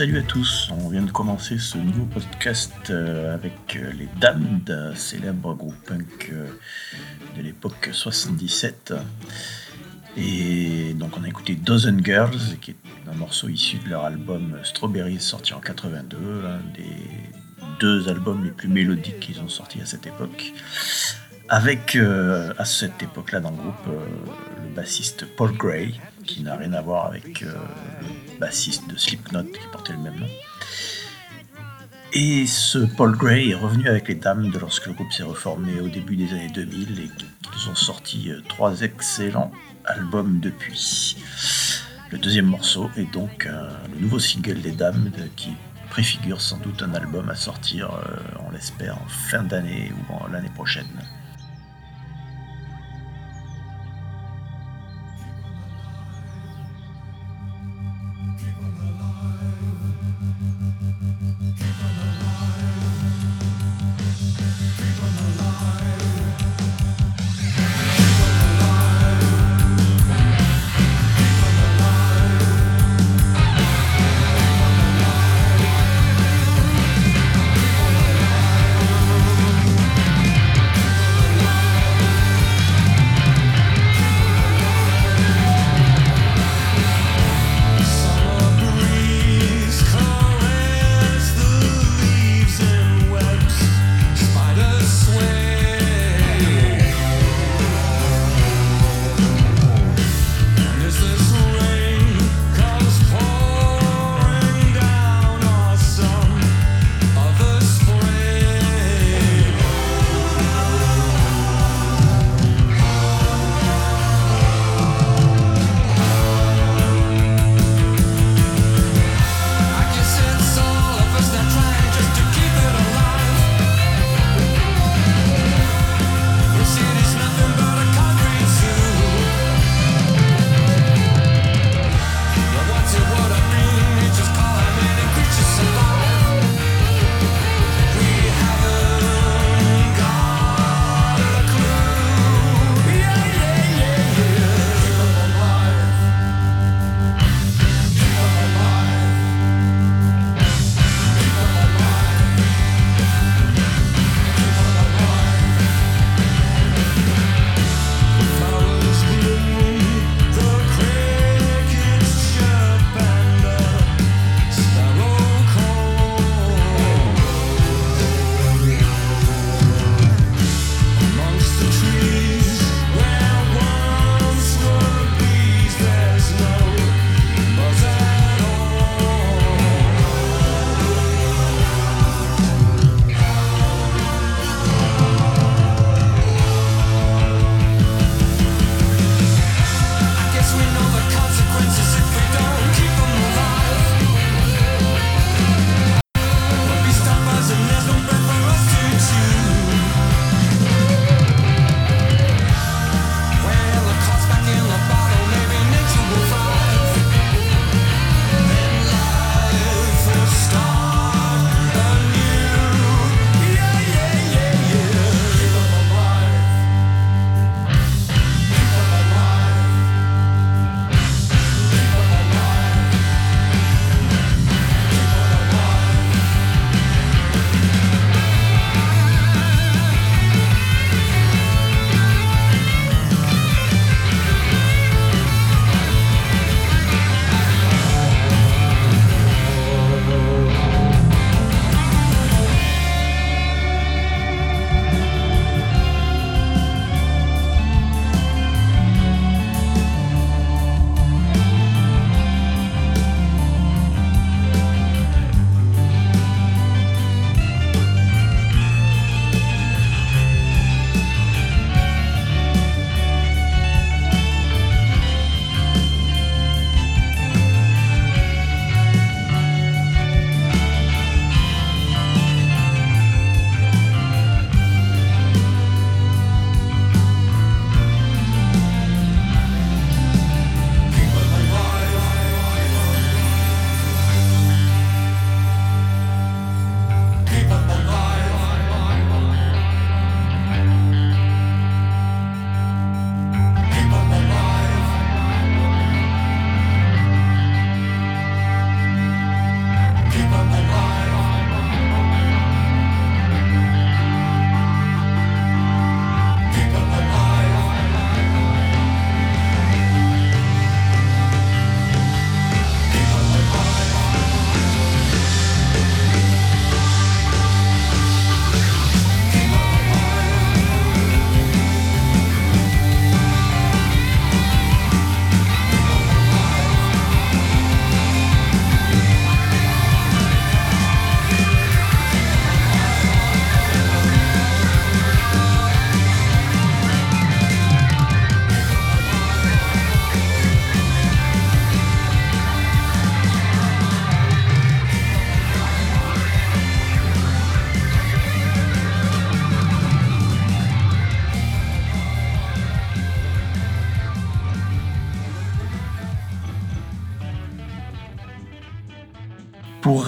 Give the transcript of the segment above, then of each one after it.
salut à tous. On vient de commencer ce nouveau podcast euh, avec euh, les Dames, d'un célèbre groupe punk euh, de l'époque 77. Et donc on a écouté Dozen Girls, qui est un morceau issu de leur album Strawberries sorti en 82, un des deux albums les plus mélodiques qu'ils ont sortis à cette époque. Avec à cette époque-là dans le groupe le bassiste Paul Gray, qui n'a rien à voir avec le bassiste de Slipknot qui portait le même nom. Et ce Paul Gray est revenu avec les dames lorsque le groupe s'est reformé au début des années 2000 et qu'ils ont sorti euh, trois excellents albums depuis. Le deuxième morceau est donc euh, le nouveau single des dames qui préfigure sans doute un album à sortir, euh, on l'espère, en fin d'année ou l'année prochaine. Keep on alive. Keep on alive.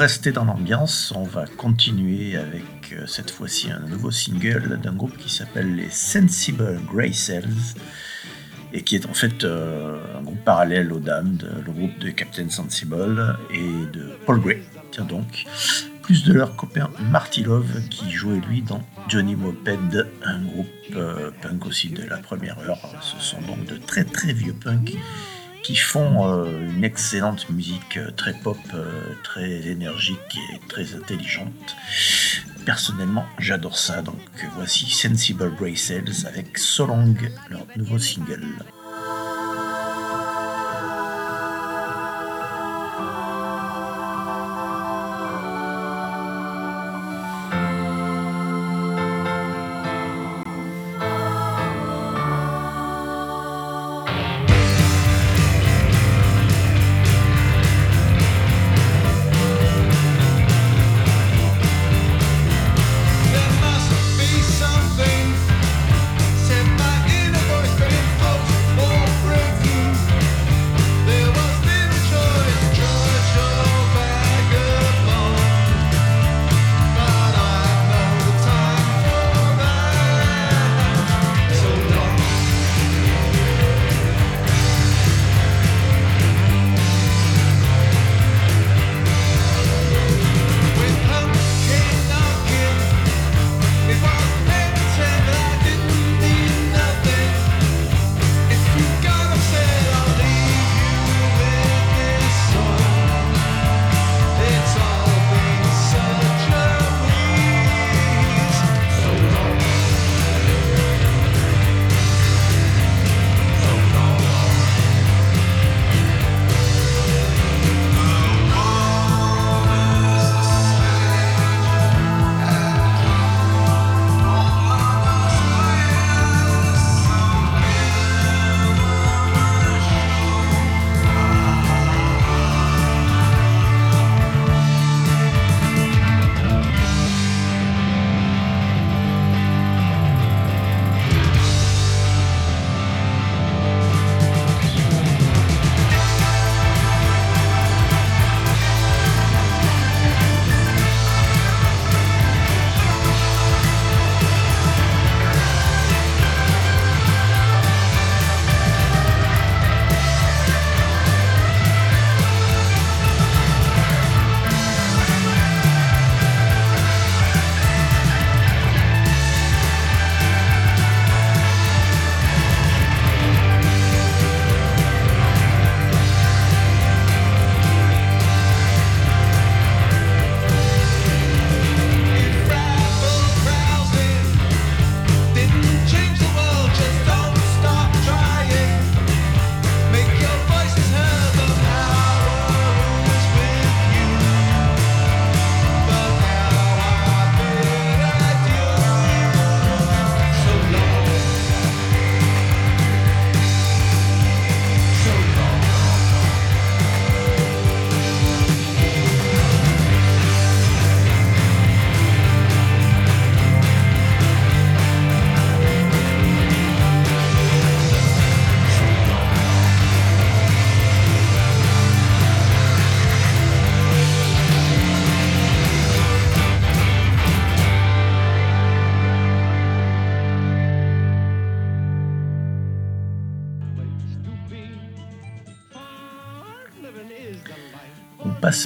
Rester dans l'ambiance, on va continuer avec euh, cette fois-ci un nouveau single d'un groupe qui s'appelle les Sensible Grey Cells et qui est en fait euh, un groupe parallèle aux Dames, le groupe de Captain Sensible et de Paul Gray. Tiens donc, plus de leur copain Marty Love qui jouait lui dans Johnny Moped, un groupe euh, punk aussi de la première heure. Ce sont donc de très très vieux punk qui font euh, une excellente musique très pop, très énergique et très intelligente. Personnellement, j'adore ça, donc voici Sensible Cells avec So Long, leur nouveau single.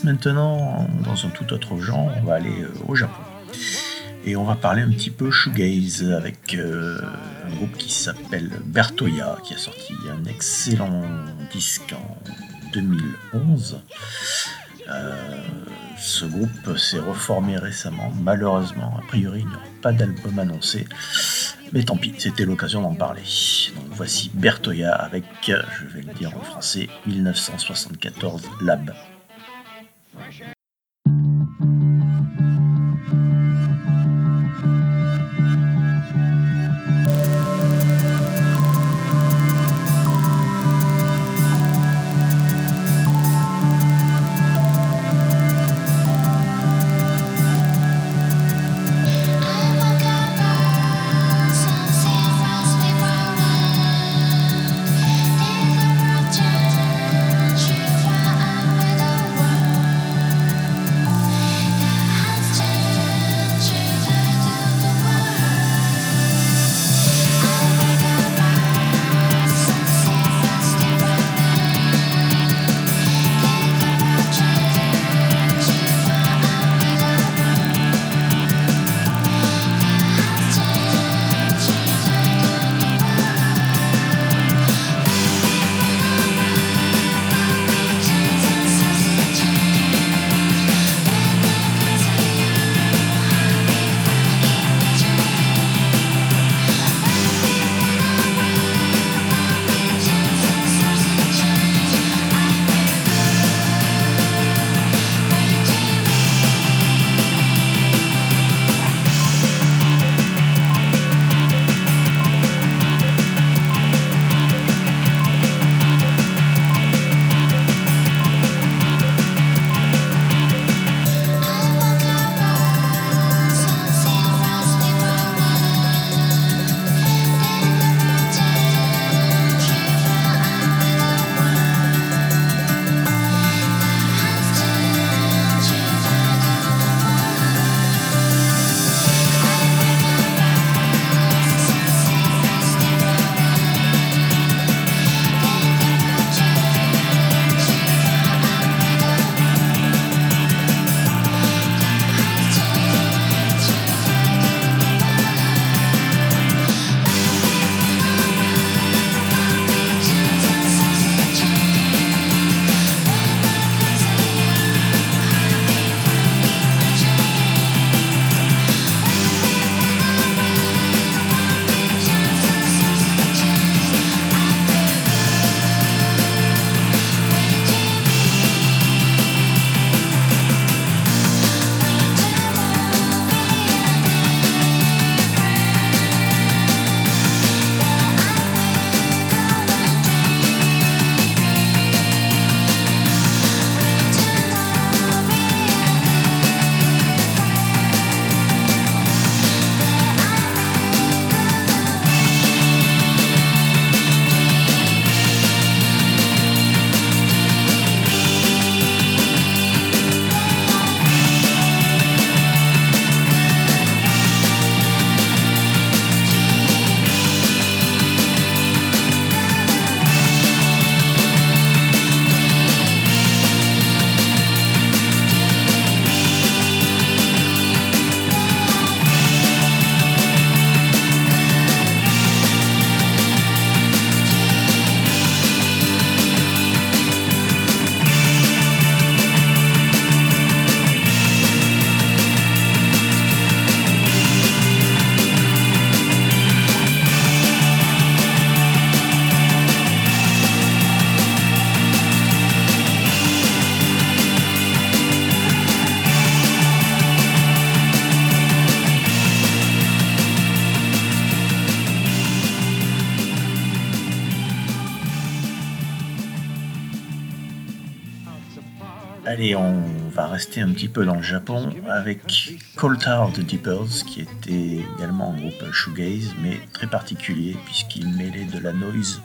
Maintenant dans un tout autre genre, on va aller euh, au Japon. Et on va parler un petit peu shoegaze avec euh, un groupe qui s'appelle Bertoya, qui a sorti un excellent disque en 2011. Euh, ce groupe s'est reformé récemment, malheureusement, a priori il n'y aura pas d'album annoncé, mais tant pis, c'était l'occasion d'en parler. Donc voici Bertoya avec, je vais le dire en français, 1974 Lab. Fresh air. Allez, on va rester un petit peu dans le Japon avec Cold Hard Deepers, qui était également un groupe shoegaze, mais très particulier, puisqu'il mêlait de la noise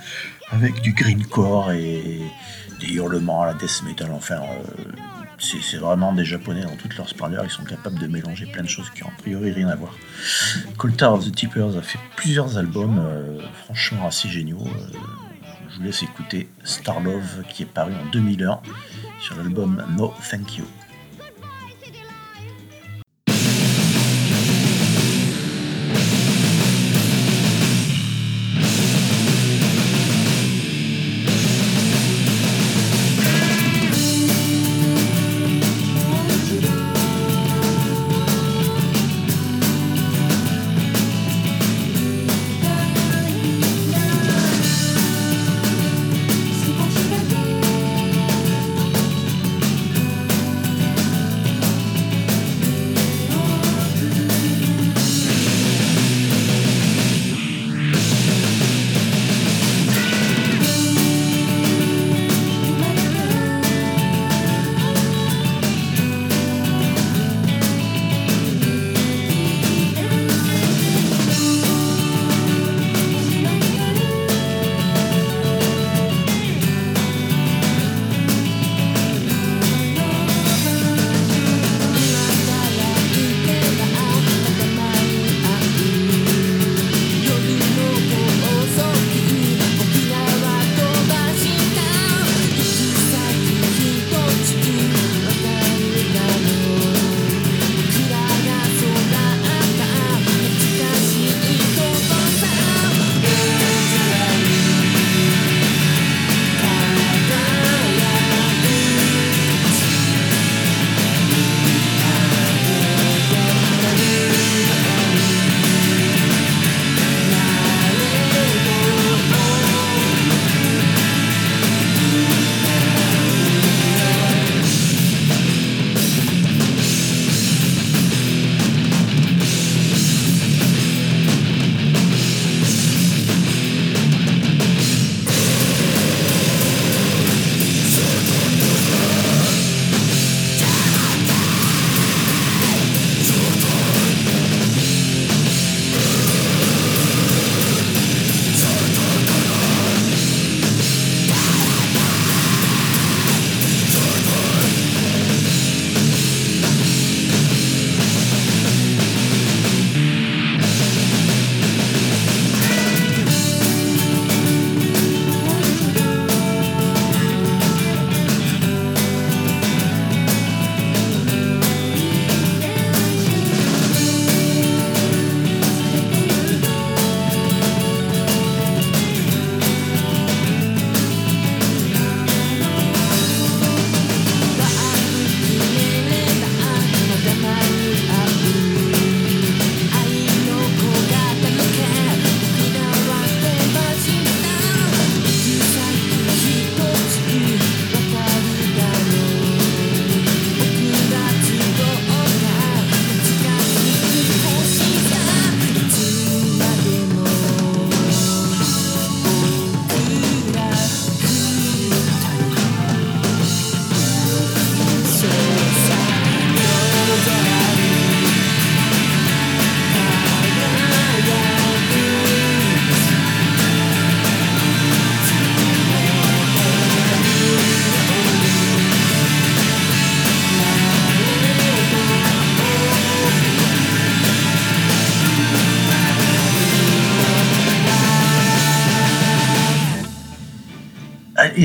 avec du greencore et des hurlements à la death metal. Enfin, euh, c'est vraiment des japonais dans toute leur splendeur, ils sont capables de mélanger plein de choses qui ont a priori rien à voir. Cold Hard Deepers a fait plusieurs albums, euh, franchement assez géniaux. Euh, vous laisse écouter Star Love qui est paru en 2001 sur l'album No Thank You.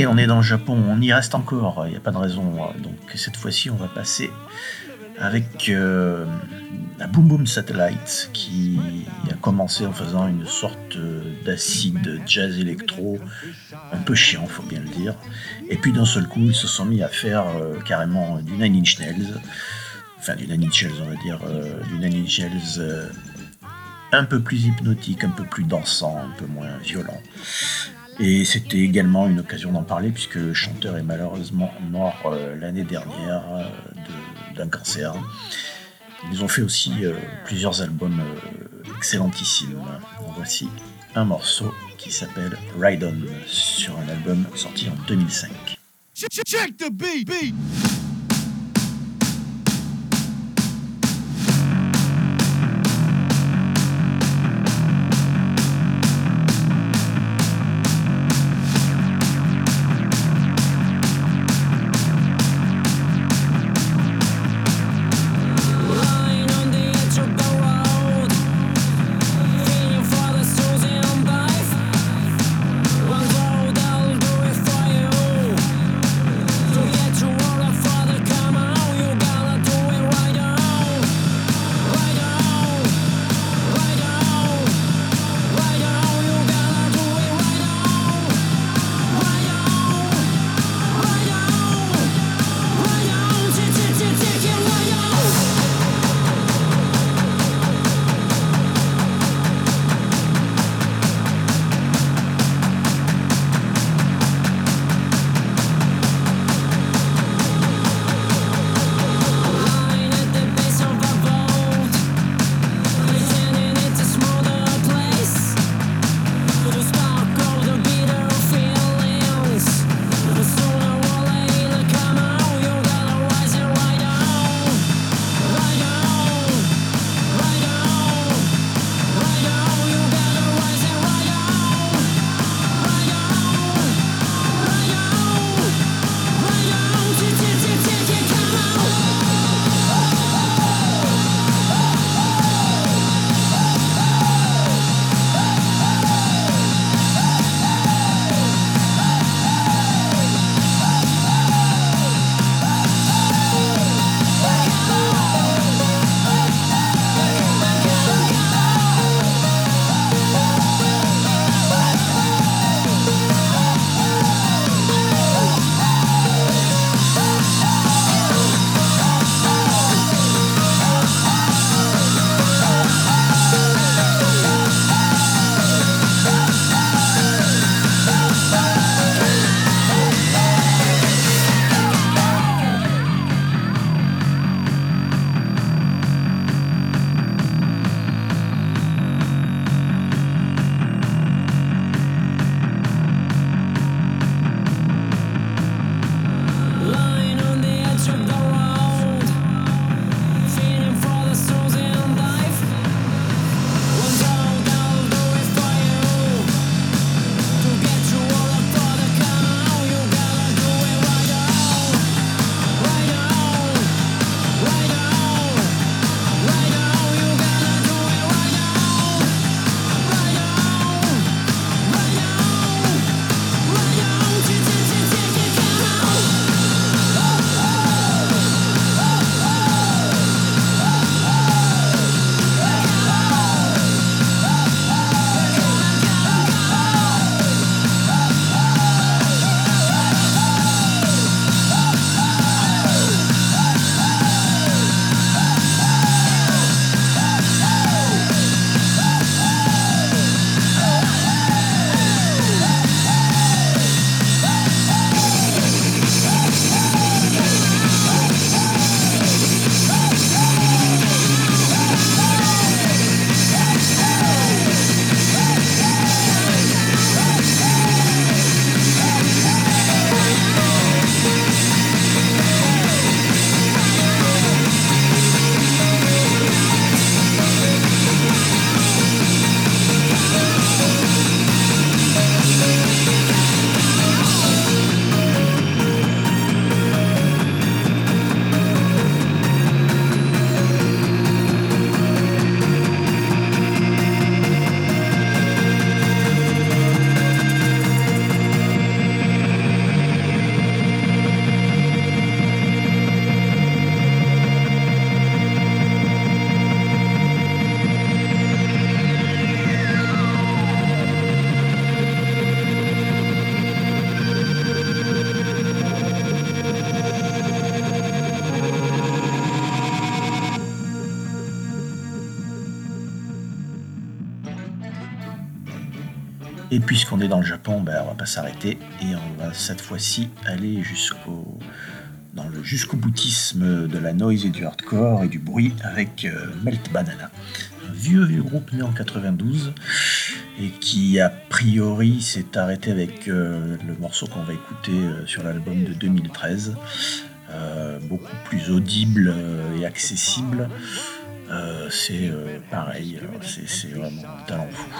On est dans le Japon, on y reste encore, il n'y a pas de raison. Donc cette fois-ci, on va passer avec euh, la Boom Boom Satellite qui a commencé en faisant une sorte d'acide jazz électro un peu chiant, faut bien le dire. Et puis d'un seul coup, ils se sont mis à faire euh, carrément du Nine Inch Nails, enfin du Nine Inch on va dire, euh, du Nine Inch Nails un peu plus hypnotique, un peu plus dansant, un peu moins violent. Et c'était également une occasion d'en parler puisque le chanteur est malheureusement mort euh, l'année dernière euh, d'un cancer. Ils ont fait aussi euh, plusieurs albums excellentissimes. Voici un morceau qui s'appelle Ride On sur un album sorti en 2005. Check the beat, beat. Puisqu'on est dans le Japon, ben, on va pas s'arrêter et on va cette fois-ci aller jusqu'au jusqu'au boutisme de la noise et du hardcore et du bruit avec euh, Melt Banana. Un vieux, vieux groupe né en 92 et qui a priori s'est arrêté avec euh, le morceau qu'on va écouter euh, sur l'album de 2013. beaucoup plus audible et accessible. C'est pareil, c'est vraiment un talent fou.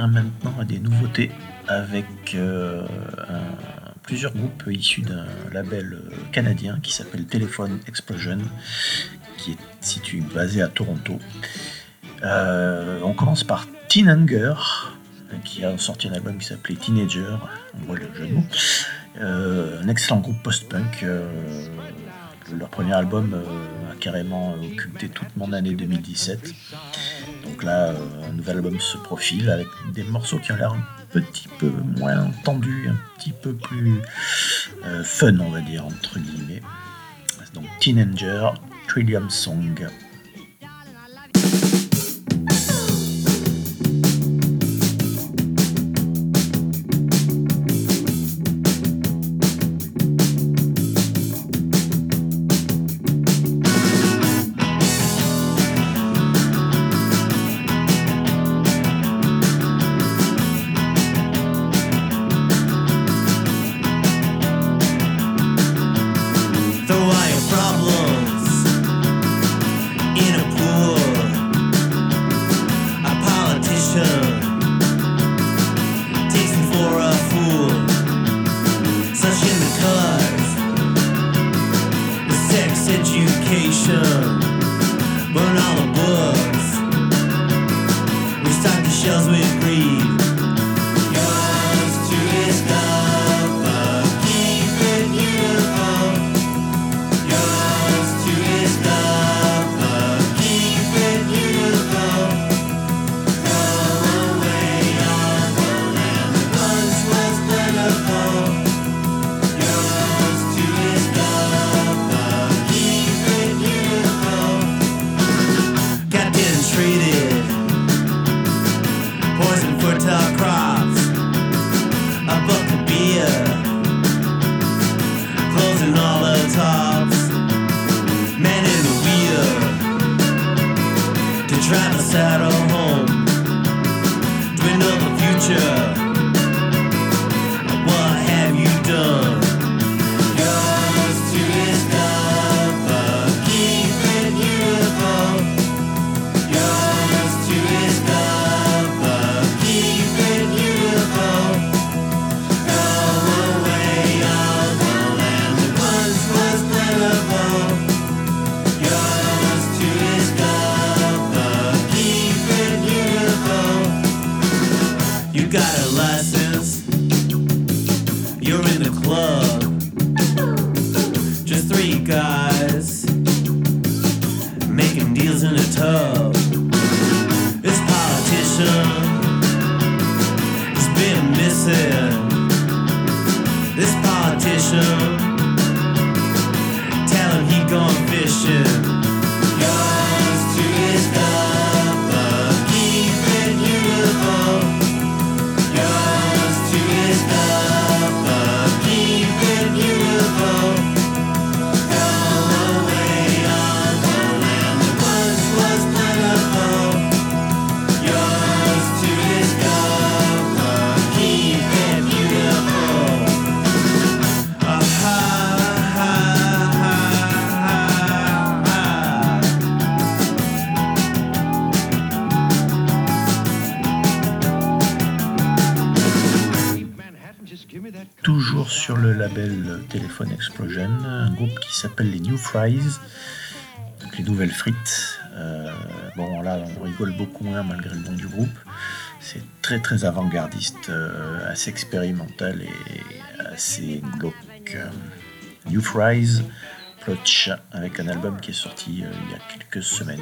Maintenant à des nouveautés avec euh, plusieurs groupes issus d'un label canadien qui s'appelle Telephone Explosion, qui est situé basé à Toronto. Euh, on commence par Teen Hunger, qui a sorti un album qui s'appelait Teenager, on voit le jeu de mots. un excellent groupe post-punk. leur premier album a carrément occulté toute mon année 2017. Donc là, un nouvel album se profile avec des morceaux qui ont l'air un petit peu moins tendus, un petit peu plus fun, on va dire, entre guillemets. Donc Teenager, Trillium Song. Donc les nouvelles frites. Euh, bon là on rigole beaucoup moins malgré le nom du groupe. C'est très très avant-gardiste, euh, assez expérimental et assez glauque. New Fries, Plotch, avec un album qui est sorti euh, il y a quelques semaines.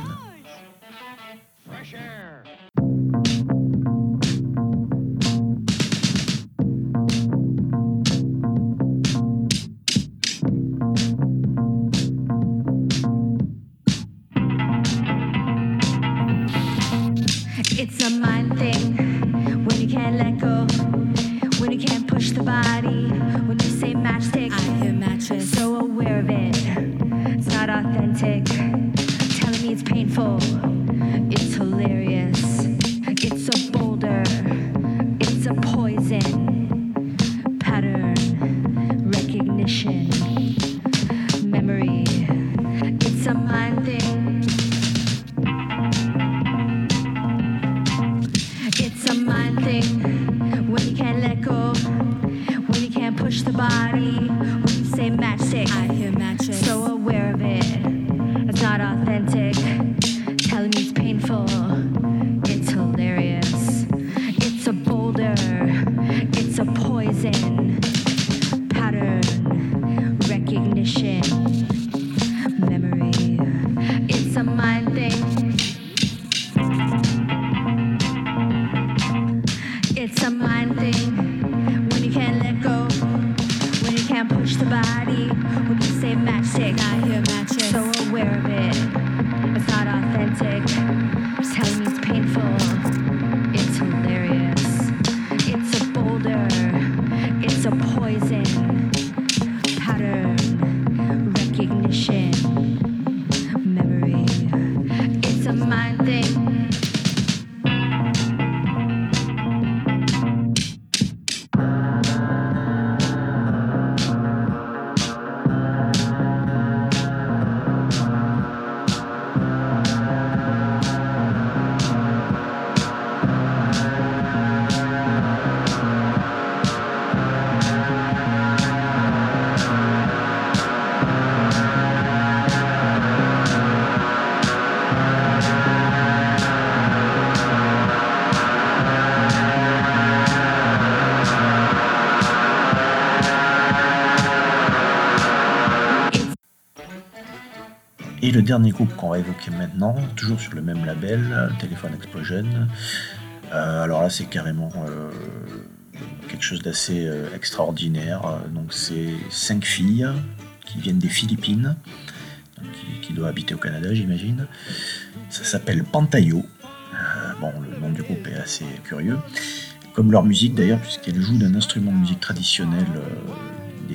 Le dernier groupe qu'on va évoquer maintenant, toujours sur le même label, Telephone Explosion. Euh, alors là, c'est carrément euh, quelque chose d'assez euh, extraordinaire. Donc, c'est cinq filles qui viennent des Philippines, qui, qui doivent habiter au Canada, j'imagine. Ça s'appelle Pantayo. Euh, bon, le nom du groupe est assez curieux. Comme leur musique d'ailleurs, puisqu'elles jouent d'un instrument de musique traditionnel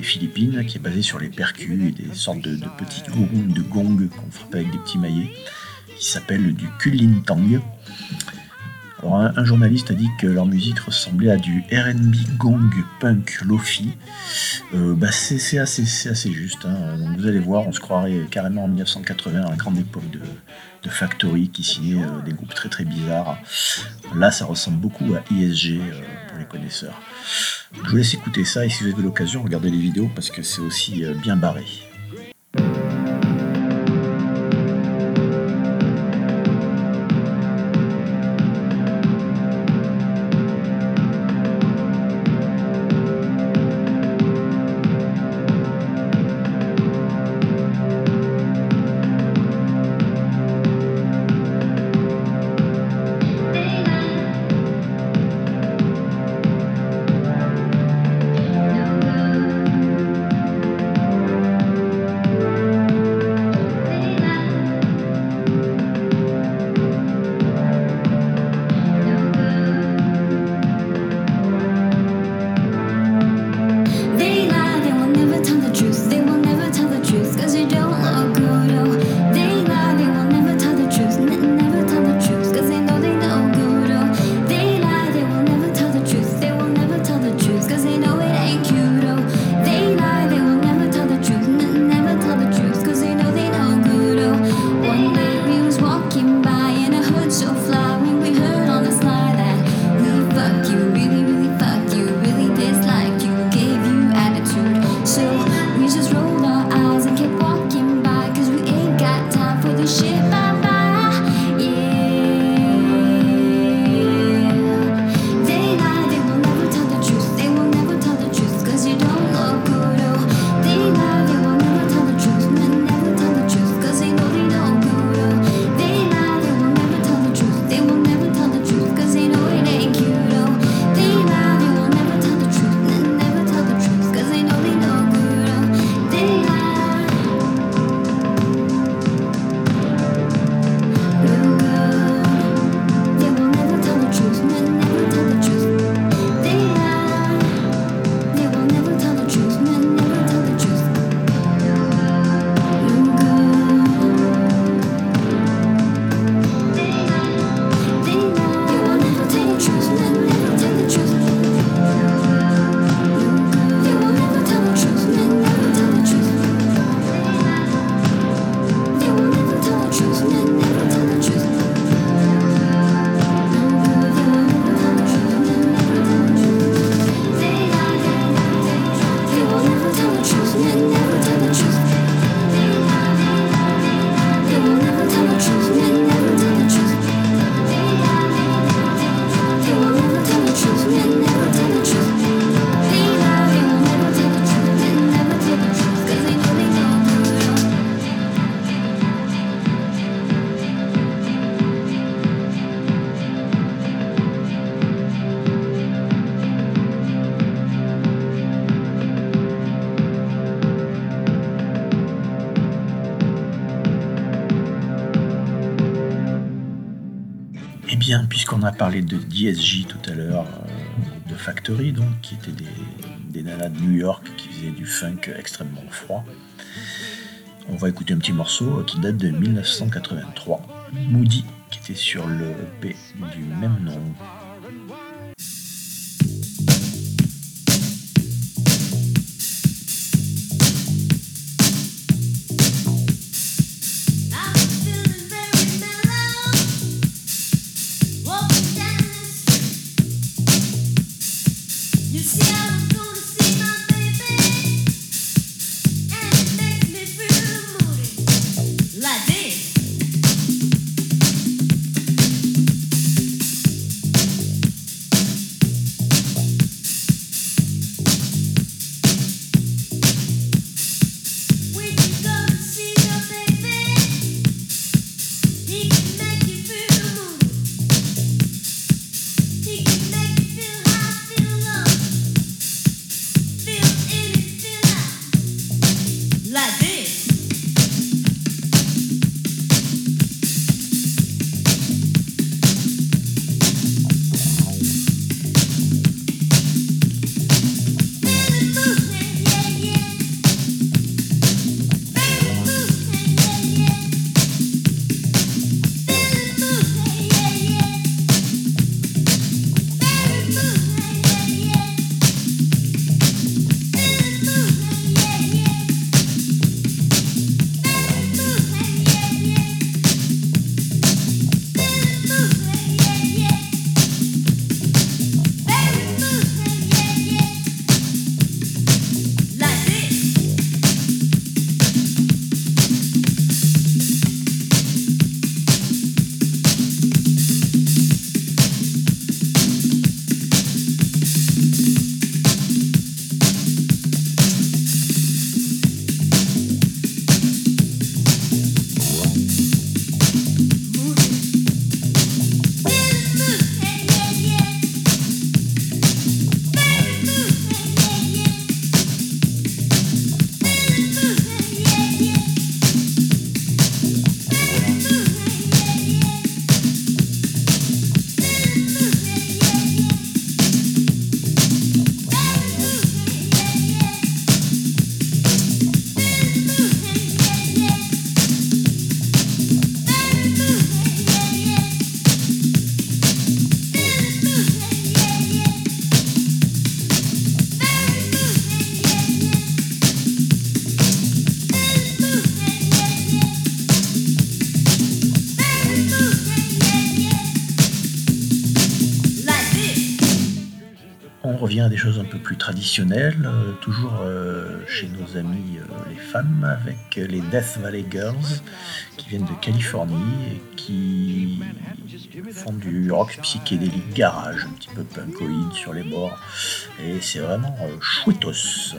Philippines, qui est basé sur les percus et des sortes de, de petites de gong qu'on frappe avec des petits maillets, qui s'appelle du kulintang. Alors, un, journaliste a dit que leur musique ressemblait à du RB gong punk lofi. Euh, bah c'est assez, assez, juste. Hein. Vous allez voir, on se croirait carrément en 1980, à la grande époque de, de Factory qui signait euh, des groupes très très bizarres. Là, ça ressemble beaucoup à ISG euh, les connaisseurs. Je vous laisse écouter ça et si vous avez l'occasion, regardez les vidéos parce que c'est aussi euh, bien barré. Parlé de DSJ tout à l'heure, euh, de Factory, donc, qui étaient des, des nanas de New York qui faisaient du funk extrêmement froid, on va écouter un petit morceau qui date de 1983, Moody, qui était sur le EP du même nom. Des choses un peu plus traditionnelles, euh, toujours euh, chez nos amis euh, les femmes, avec les Death Valley Girls, qui viennent de Californie et qui font du rock psychédélique garage, un petit peu punkoïde sur les bords. Et c'est vraiment chouettos.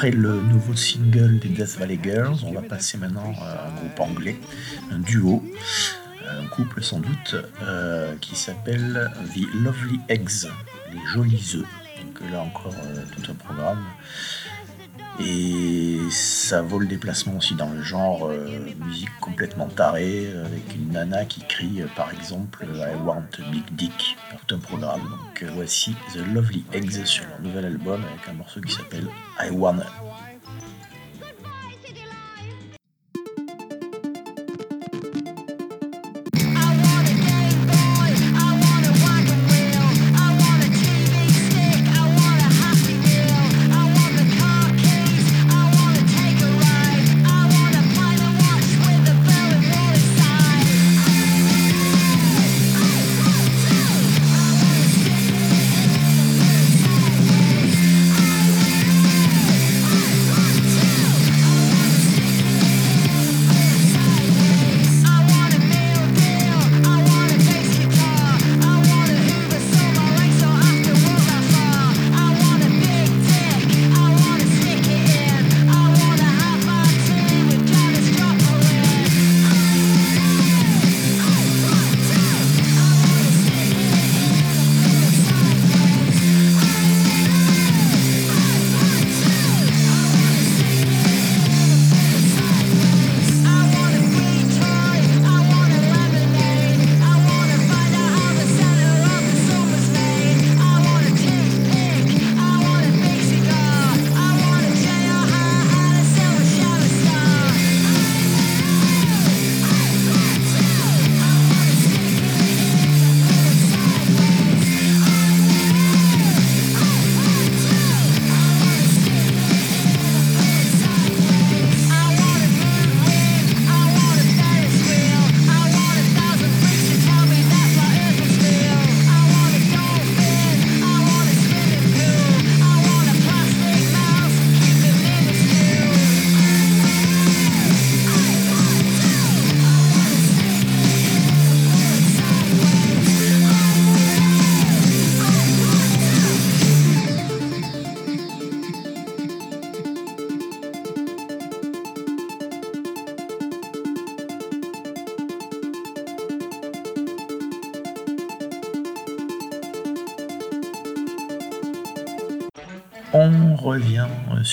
Après le nouveau single des Death Valley Girls, on va passer maintenant à un groupe anglais, un duo, un couple sans doute, euh, qui s'appelle The Lovely Eggs, les jolis œufs. Donc là encore, euh, tout un programme. Et ça vaut le déplacement aussi dans le genre euh, musique complètement tarée, avec une nana qui crie par exemple I want a big dick, tout un programme. Donc voici The Lovely Eggs sur leur nouvel album avec un morceau qui s'appelle I Wanna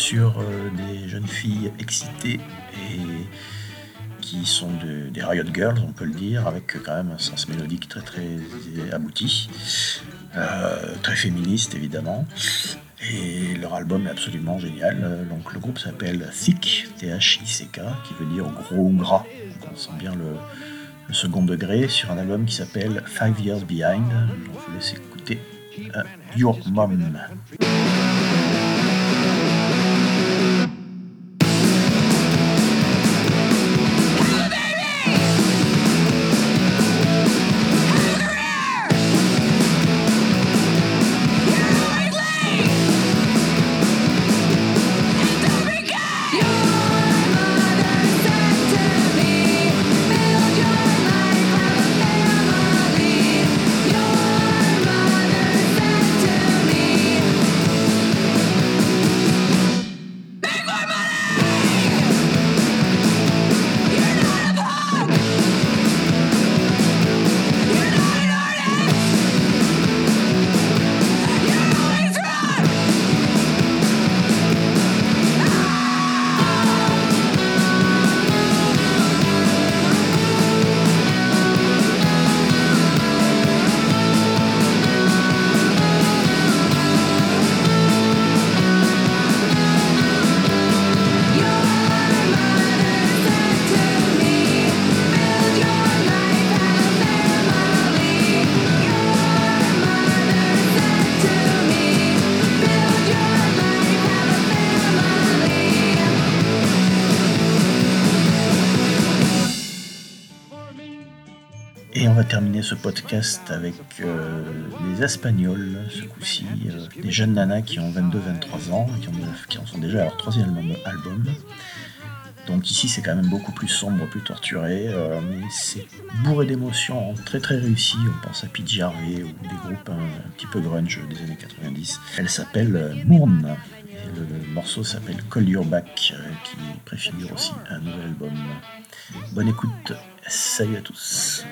sur euh, des jeunes filles excitées et qui sont des Riot Girls, on peut le dire, avec quand même un sens mélodique très très abouti, euh, très féministe évidemment. Et leur album est absolument génial. Donc le groupe s'appelle Thick, T-H-I-C-K, qui veut dire gros ou gras. On sent bien le, second degré sur un album qui s'appelle Five Years Behind. Donc je vous laisse écouter uh, Your Mom. Ce podcast avec euh, les Espagnols, ce coup-ci, euh, des jeunes nanas qui ont 22-23 ans, qui, ont, qui en sont déjà à leur troisième album. Donc ici c'est quand même beaucoup plus sombre, plus torturé, euh, mais c'est bourré d'émotions, très très réussi. On pense à Pete Harvey ou des groupes un, petit peu grunge des années 90. Elle s'appelle Mourne. le morceau s'appelle Call Your Back, euh, qui préfigure aussi un nouvel album. Bonne écoute, salut à tous.